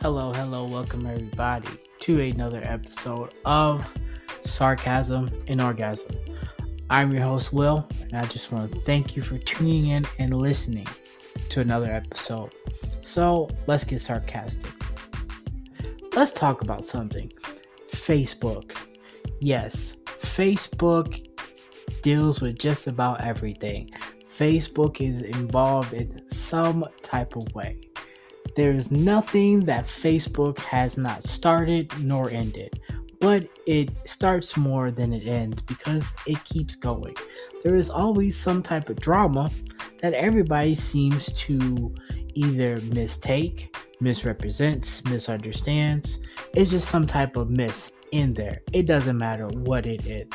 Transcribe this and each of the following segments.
Hello, hello, welcome everybody to another episode of Sarcasm and Orgasm. I'm your host, Will, and I just want to thank you for tuning in and listening to another episode. So let's get sarcastic. Let's talk about something Facebook. Yes, Facebook deals with just about everything. Facebook is involved in some type of way. There is nothing that Facebook has not started nor ended, but it starts more than it ends because it keeps going. There is always some type of drama that everybody seems to either mistake, misrepresents, misunderstands. It's just some type of miss in there. It doesn't matter what it is.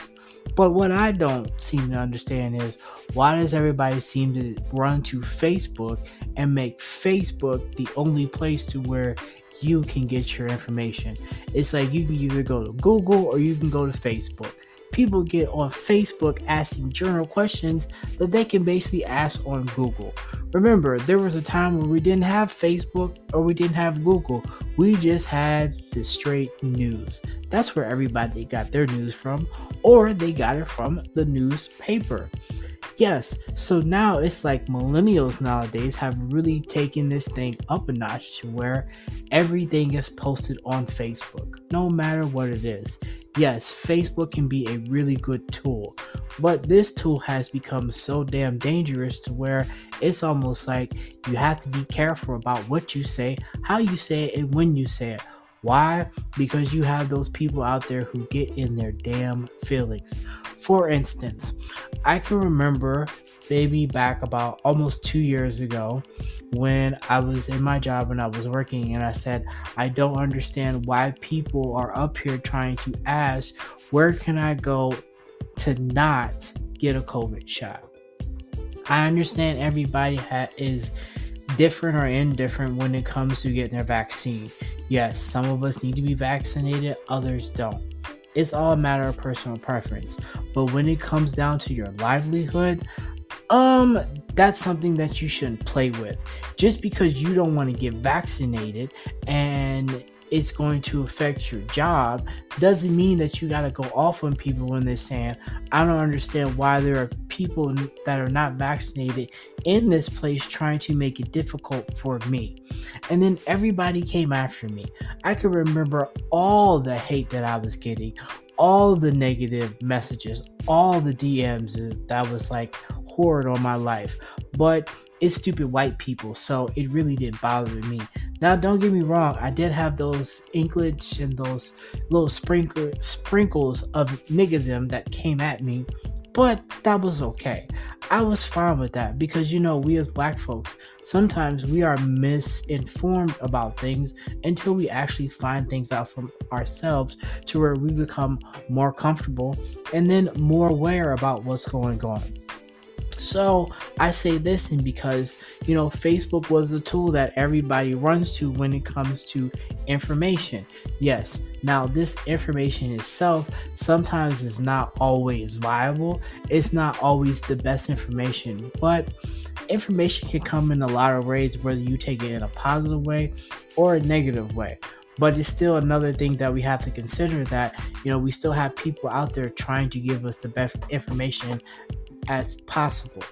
But what I don't seem to understand is why does everybody seem to run to Facebook and make Facebook the only place to where you can get your information? It's like you can either go to Google or you can go to Facebook people get on Facebook asking general questions that they can basically ask on Google. Remember, there was a time where we didn't have Facebook or we didn't have Google. We just had the straight news. That's where everybody got their news from, or they got it from the newspaper. Yes, so now it's like millennials nowadays have really taken this thing up a notch to where everything is posted on Facebook, no matter what it is. Yes, Facebook can be a really good tool, but this tool has become so damn dangerous to where it's almost like you have to be careful about what you say, how you say it, and when you say it. Why? Because you have those people out there who get in their damn feelings. For instance, I can remember maybe back about almost two years ago when I was in my job and I was working, and I said, I don't understand why people are up here trying to ask, where can I go to not get a COVID shot? I understand everybody ha- is different or indifferent when it comes to getting their vaccine. Yes, some of us need to be vaccinated, others don't. It's all a matter of personal preference. But when it comes down to your livelihood, um that's something that you shouldn't play with. Just because you don't want to get vaccinated and it's going to affect your job doesn't mean that you got to go off on people when they're saying, I don't understand why there are people that are not vaccinated in this place trying to make it difficult for me. And then everybody came after me. I can remember all the hate that I was getting, all the negative messages, all the DMs that was like horrid on my life. But it's stupid white people, so it really didn't bother me. Now, don't get me wrong, I did have those inklings and those little sprinkles of niggerdom that came at me, but that was okay. I was fine with that because you know, we as black folks, sometimes we are misinformed about things until we actually find things out from ourselves to where we become more comfortable and then more aware about what's going on. So I say this and because you know Facebook was a tool that everybody runs to when it comes to information. Yes, now this information itself sometimes is not always viable. It's not always the best information, but information can come in a lot of ways whether you take it in a positive way or a negative way but it's still another thing that we have to consider that you know we still have people out there trying to give us the best information as possible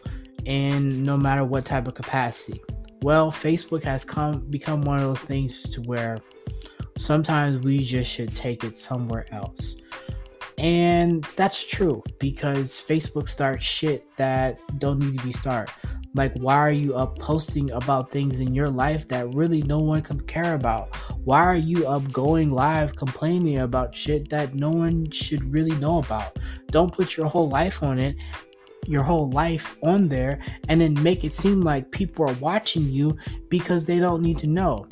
and no matter what type of capacity. Well, Facebook has come become one of those things to where sometimes we just should take it somewhere else. And that's true because Facebook starts shit that don't need to be started. Like, why are you up posting about things in your life that really no one can care about? Why are you up going live complaining about shit that no one should really know about? Don't put your whole life on it your whole life on there and then make it seem like people are watching you because they don't need to know.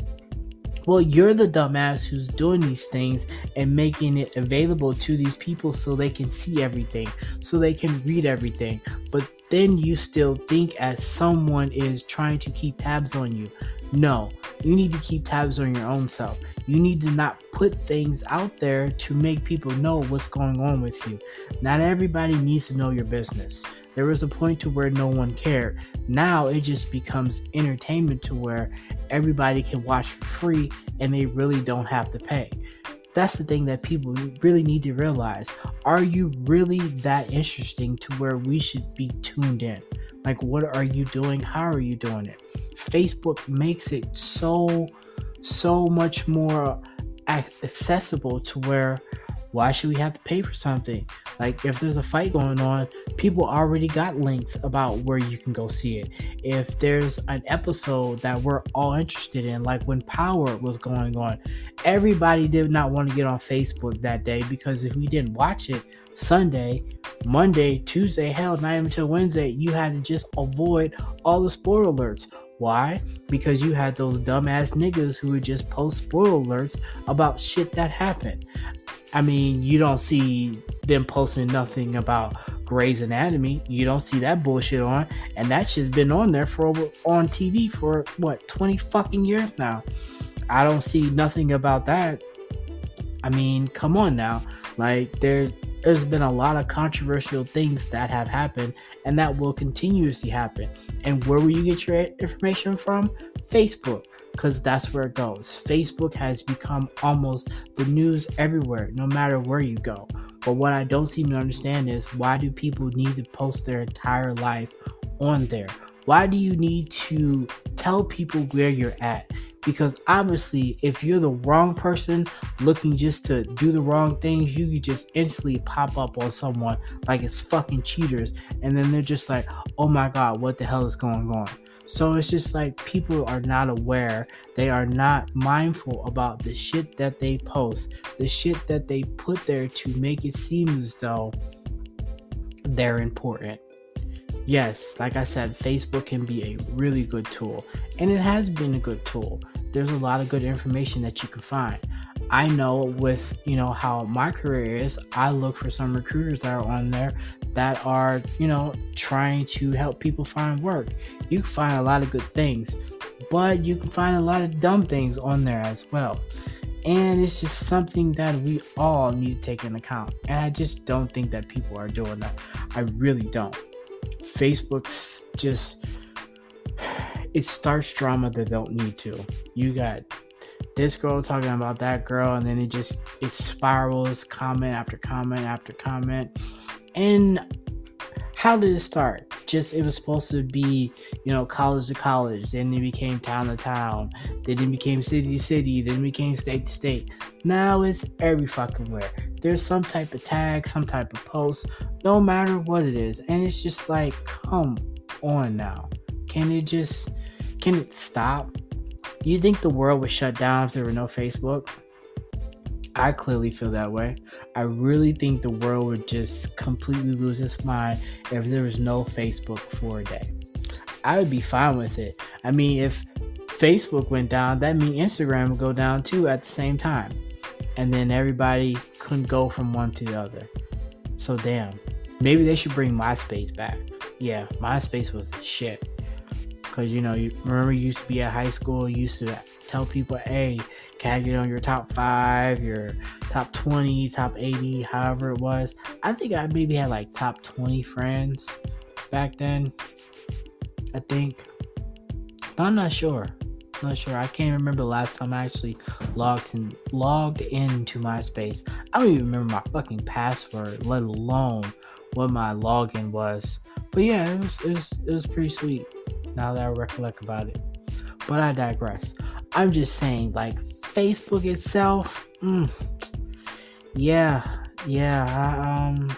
Well, you're the dumbass who's doing these things and making it available to these people so they can see everything, so they can read everything. But then you still think as someone is trying to keep tabs on you. No, You need to keep tabs on your own self. You need to not put things out there to make people know what's going on with you. Not everybody needs to know your business. There was a point to where no one cared. Now it just becomes entertainment to where everybody can watch for free and they really don't have to pay. That's the thing that people really need to realize. Are you really that interesting to where we should be tuned in? Like, what are you doing? How are you doing it? Facebook makes it so, so much more accessible to where why should we have to pay for something? Like if there's a fight going on, people already got links about where you can go see it. If there's an episode that we're all interested in, like when Power was going on, everybody did not want to get on Facebook that day because if we didn't watch it Sunday, Monday, Tuesday, hell, not even until Wednesday, you had to just avoid all the spoiler alerts. Why? Because you had those dumbass niggas who would just post spoiler alerts about shit that happened. I mean, you don't see them posting nothing about Grey's Anatomy. You don't see that bullshit on, and that shit's been on there for over on TV for what twenty fucking years now. I don't see nothing about that. I mean, come on now. Like there there's been a lot of controversial things that have happened and that will continuously happen. And where will you get your information from? Facebook because that's where it goes. Facebook has become almost the news everywhere, no matter where you go. But what I don't seem to understand is why do people need to post their entire life on there? Why do you need to tell people where you're at? Because obviously, if you're the wrong person looking just to do the wrong things, you could just instantly pop up on someone like it's fucking cheaters. And then they're just like, oh my God, what the hell is going on? So it's just like people are not aware, they are not mindful about the shit that they post, the shit that they put there to make it seem as though they're important. Yes, like I said, Facebook can be a really good tool, and it has been a good tool. There's a lot of good information that you can find. I know with you know how my career is, I look for some recruiters that are on there that are, you know, trying to help people find work. You can find a lot of good things, but you can find a lot of dumb things on there as well. And it's just something that we all need to take into account. And I just don't think that people are doing that. I really don't. Facebook's just it starts drama that don't need to. You got this girl talking about that girl and then it just it spirals comment after comment after comment and how did it start? Just it was supposed to be, you know, college to college, then it became town to town, then it became city to city, then it became state to state. Now it's every fucking where. There's some type of tag, some type of post, no matter what it is. And it's just like, come on now. Can it just can it stop? You think the world would shut down if there were no Facebook? I clearly feel that way. I really think the world would just completely lose its mind if there was no Facebook for a day. I would be fine with it. I mean, if Facebook went down, that means Instagram would go down too at the same time. And then everybody couldn't go from one to the other. So, damn. Maybe they should bring MySpace back. Yeah, MySpace was shit. Because, you know, you remember you used to be at high school, you used to tell people, hey, can I get on your top five, your top 20, top 80, however it was? I think I maybe had like top 20 friends back then. I think. But I'm not sure. not sure. I can't remember the last time I actually logged in logged into MySpace. I don't even remember my fucking password, let alone what my login was. But yeah, it was it was, it was pretty sweet now that I recollect about it. But I digress. I'm just saying, like, Facebook itself, mm, yeah, yeah, I um,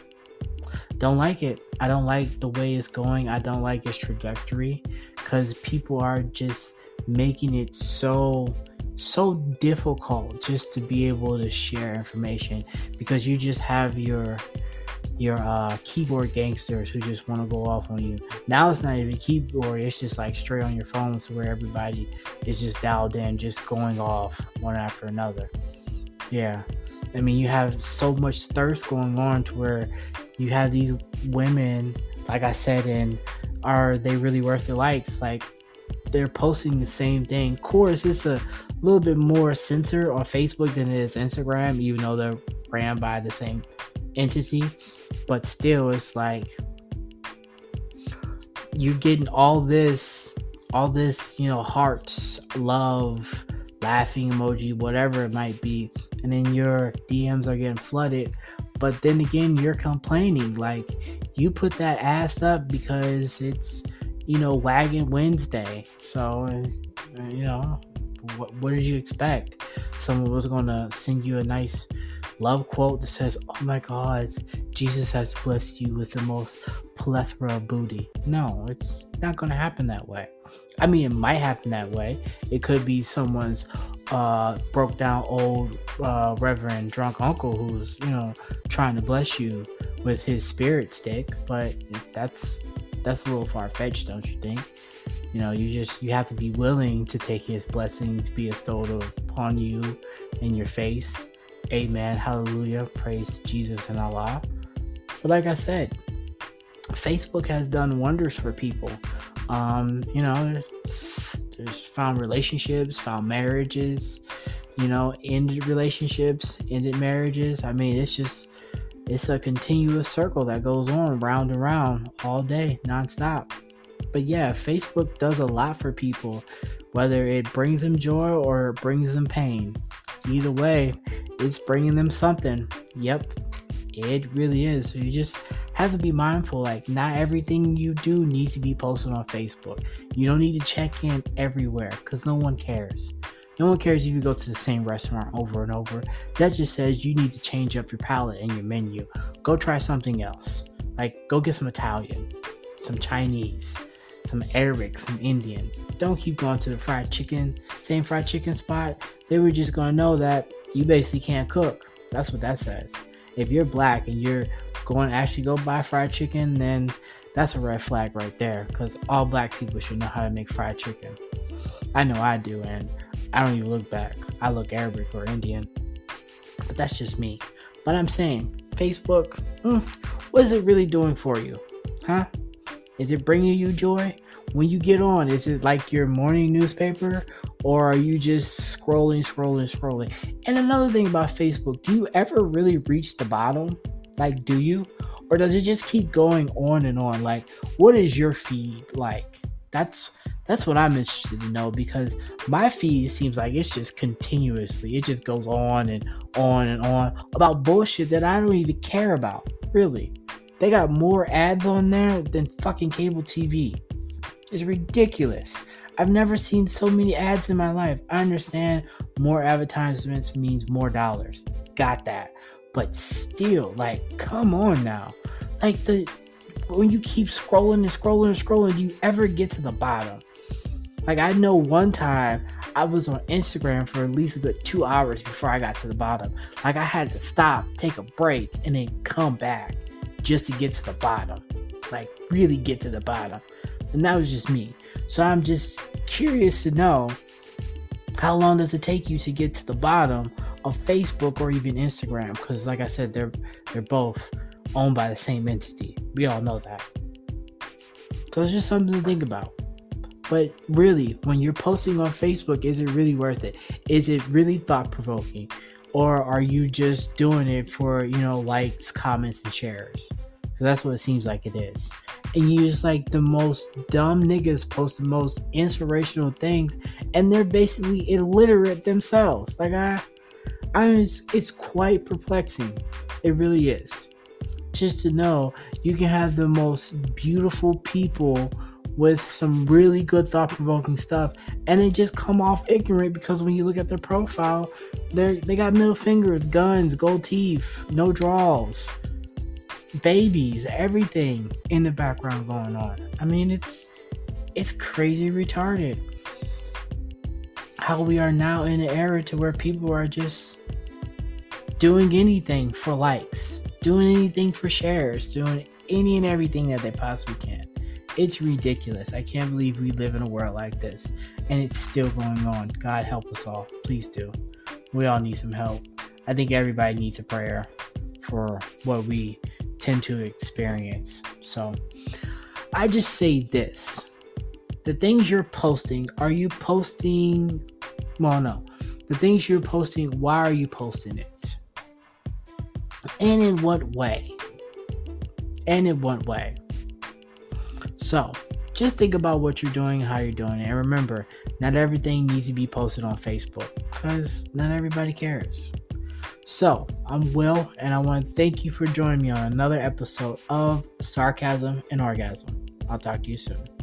don't like it. I don't like the way it's going. I don't like its trajectory because people are just making it so so difficult just to be able to share information because you just have your your uh, keyboard gangsters who just want to go off on you. Now it's not even keyboard; it's just like straight on your phones, where everybody is just dialed in, just going off one after another. Yeah, I mean, you have so much thirst going on to where you have these women, like I said, and are they really worth the likes? Like they're posting the same thing. Of course, it's a little bit more censored on Facebook than it is Instagram, even though they're ran by the same entity. But still, it's like you're getting all this, all this, you know, hearts, love, laughing emoji, whatever it might be, and then your DMs are getting flooded. But then again, you're complaining like you put that ass up because it's you know Wagon Wednesday. So uh, you know what, what did you expect? Someone was gonna send you a nice love quote that says, "Oh my God, Jesus has blessed you with the most plethora of booty." No, it's not gonna happen that way. I mean, it might happen that way. It could be someone's uh, broke down old uh, reverend drunk uncle who's you know trying to bless you with his spirit stick, but that's that's a little far fetched, don't you think? You know, you just you have to be willing to take his blessings be bestowed upon you in your face. Amen. Hallelujah. Praise Jesus and Allah. But like I said, Facebook has done wonders for people. Um, you know, there's found relationships, found marriages, you know, ended relationships, ended marriages. I mean, it's just it's a continuous circle that goes on round and round all day, nonstop. But yeah, Facebook does a lot for people, whether it brings them joy or it brings them pain. Either way, it's bringing them something. Yep, it really is. So you just have to be mindful. Like, not everything you do needs to be posted on Facebook. You don't need to check in everywhere because no one cares. No one cares if you go to the same restaurant over and over. That just says you need to change up your palette and your menu. Go try something else. Like, go get some Italian, some Chinese, some Arabic, some Indian. Don't keep going to the fried chicken, same fried chicken spot. They were just gonna know that you basically can't cook. That's what that says. If you're black and you're going to actually go buy fried chicken, then that's a red flag right there. Because all black people should know how to make fried chicken. I know I do, and I don't even look back. I look Arabic or Indian. But that's just me. But I'm saying, Facebook, mm, what is it really doing for you? Huh? Is it bringing you joy? When you get on, is it like your morning newspaper or are you just scrolling, scrolling, scrolling? And another thing about Facebook, do you ever really reach the bottom? Like, do you? Or does it just keep going on and on? Like, what is your feed like? That's that's what I'm interested to know because my feed seems like it's just continuously. It just goes on and on and on about bullshit that I don't even care about. Really. They got more ads on there than fucking cable TV. It's ridiculous. I've never seen so many ads in my life. I understand more advertisements means more dollars. Got that. But still, like, come on now. Like the when you keep scrolling and scrolling and scrolling, do you ever get to the bottom? Like I know one time I was on Instagram for at least a good two hours before I got to the bottom. Like I had to stop, take a break, and then come back just to get to the bottom. Like really get to the bottom. And that was just me. So I'm just curious to know how long does it take you to get to the bottom of Facebook or even Instagram? Because like I said, they're they're both owned by the same entity. We all know that. So it's just something to think about. But really, when you're posting on Facebook, is it really worth it? Is it really thought provoking? Or are you just doing it for, you know, likes, comments, and shares? Because that's what it seems like it is. And you just like the most dumb niggas post the most inspirational things and they're basically illiterate themselves. Like i i it's, it's quite perplexing. It really is. Just to know you can have the most beautiful people with some really good thought-provoking stuff and they just come off ignorant because when you look at their profile they they got middle fingers guns gold teeth no draws babies, everything in the background going on. I mean, it's it's crazy retarded. How we are now in an era to where people are just doing anything for likes, doing anything for shares, doing any and everything that they possibly can. It's ridiculous. I can't believe we live in a world like this and it's still going on. God help us all. Please do. We all need some help. I think everybody needs a prayer for what we tend to experience. So I just say this the things you're posting, are you posting? Well, no. The things you're posting, why are you posting it? And in what way? And in what way? So, just think about what you're doing, how you're doing it. And remember, not everything needs to be posted on Facebook because not everybody cares. So, I'm Will, and I want to thank you for joining me on another episode of Sarcasm and Orgasm. I'll talk to you soon.